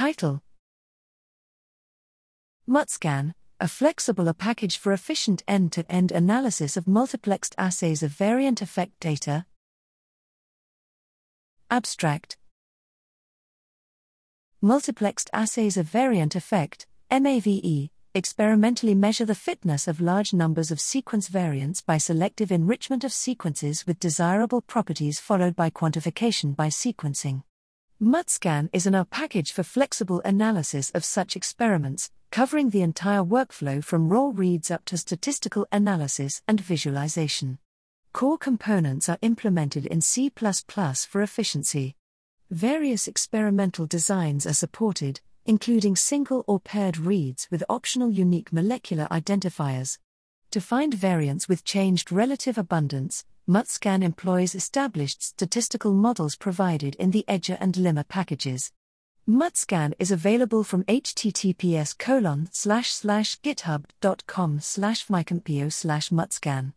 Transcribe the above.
Title MUTSCAN, a flexible R package for efficient end to end analysis of multiplexed assays of variant effect data. Abstract Multiplexed assays of variant effect, MAVE, experimentally measure the fitness of large numbers of sequence variants by selective enrichment of sequences with desirable properties followed by quantification by sequencing. MUTSCAN is an R package for flexible analysis of such experiments, covering the entire workflow from raw reads up to statistical analysis and visualization. Core components are implemented in C for efficiency. Various experimental designs are supported, including single or paired reads with optional unique molecular identifiers. To find variants with changed relative abundance, MUTSCAN employs established statistical models provided in the edgeR and limma packages. MUTSCAN is available from https colon slash slash github.com slash mycompio slash.